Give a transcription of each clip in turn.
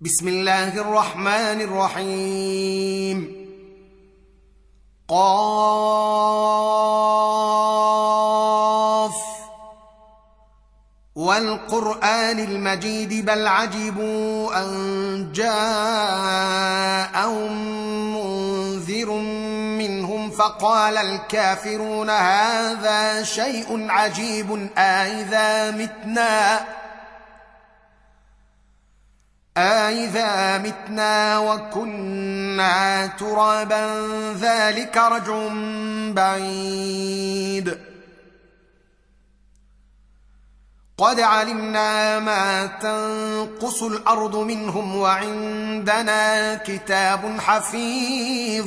بسم الله الرحمن الرحيم قاف والقران المجيد بل عجبوا ان جاءهم منذر منهم فقال الكافرون هذا شيء عجيب أإذا متنا أإذا متنا وكنا ترابا ذلك رجع بعيد. قد علمنا ما تنقص الأرض منهم وعندنا كتاب حفيظ.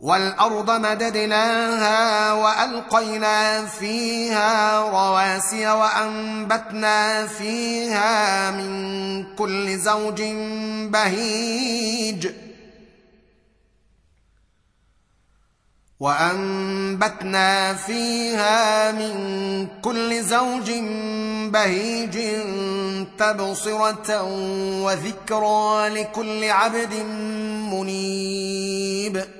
والأرض مددناها وألقينا فيها رواسي وأنبتنا فيها من كل زوج بهيج. وأنبتنا فيها من كل زوج بهيج تبصرة وذكرى لكل عبد منيب.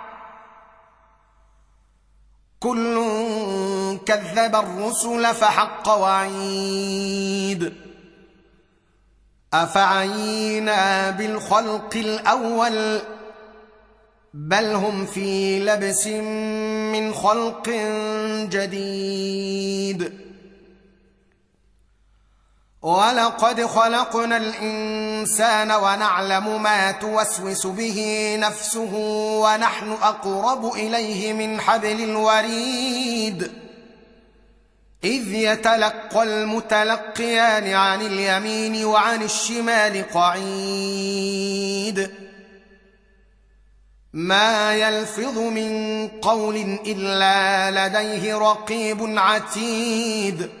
كل كذب الرسل فحق وعيد. أفعينا بالخلق الأول؟ بل هم في لبس من خلق جديد. ولقد خلقنا الإنسان ونعلم ما توسوس به نفسه ونحن أقرب إليه من حبل الوريد. إذ يتلقى المتلقيان عن اليمين وعن الشمال قعيد. ما يلفظ من قول إلا لديه رقيب عتيد.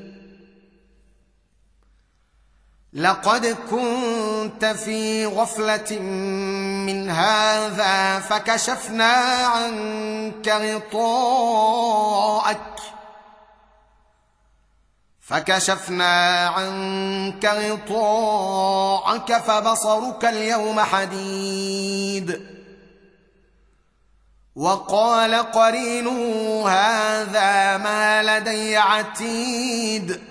لقد كنت في غفلة من هذا فكشفنا عنك غطاءك. فكشفنا عنك غطاءك فبصرك اليوم حديد. وقال قرينه هذا ما لدي عتيد.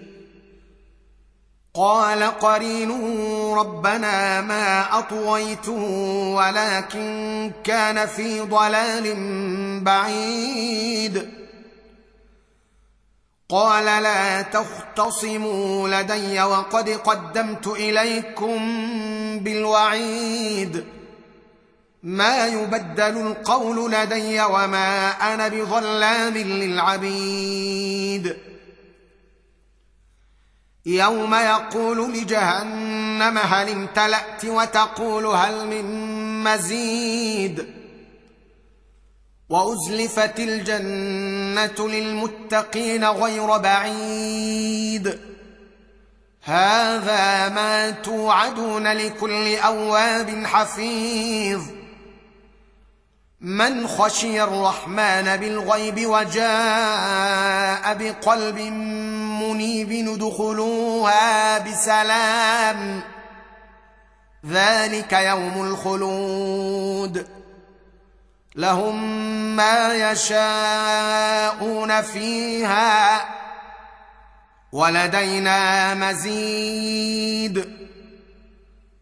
قال قرينه ربنا ما اطويته ولكن كان في ضلال بعيد. قال لا تختصموا لدي وقد قدمت إليكم بالوعيد. ما يبدل القول لدي وما أنا بظلام للعبيد. يوم يقول لجهنم هل امتلأت وتقول هل من مزيد؟ وأزلفت الجنة للمتقين غير بعيد. هذا ما توعدون لكل أواب حفيظ. من خشي الرحمن بالغيب وجاء بقلب منيب ادخلوها بسلام ذلك يوم الخلود لهم ما يشاءون فيها ولدينا مزيد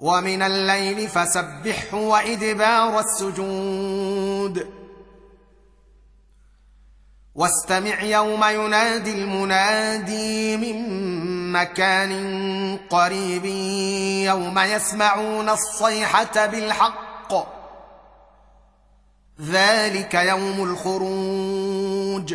ومن الليل فسبحه وإدبار السجود. واستمع يوم ينادي المنادي من مكان قريب يوم يسمعون الصيحة بالحق. ذلك يوم الخروج.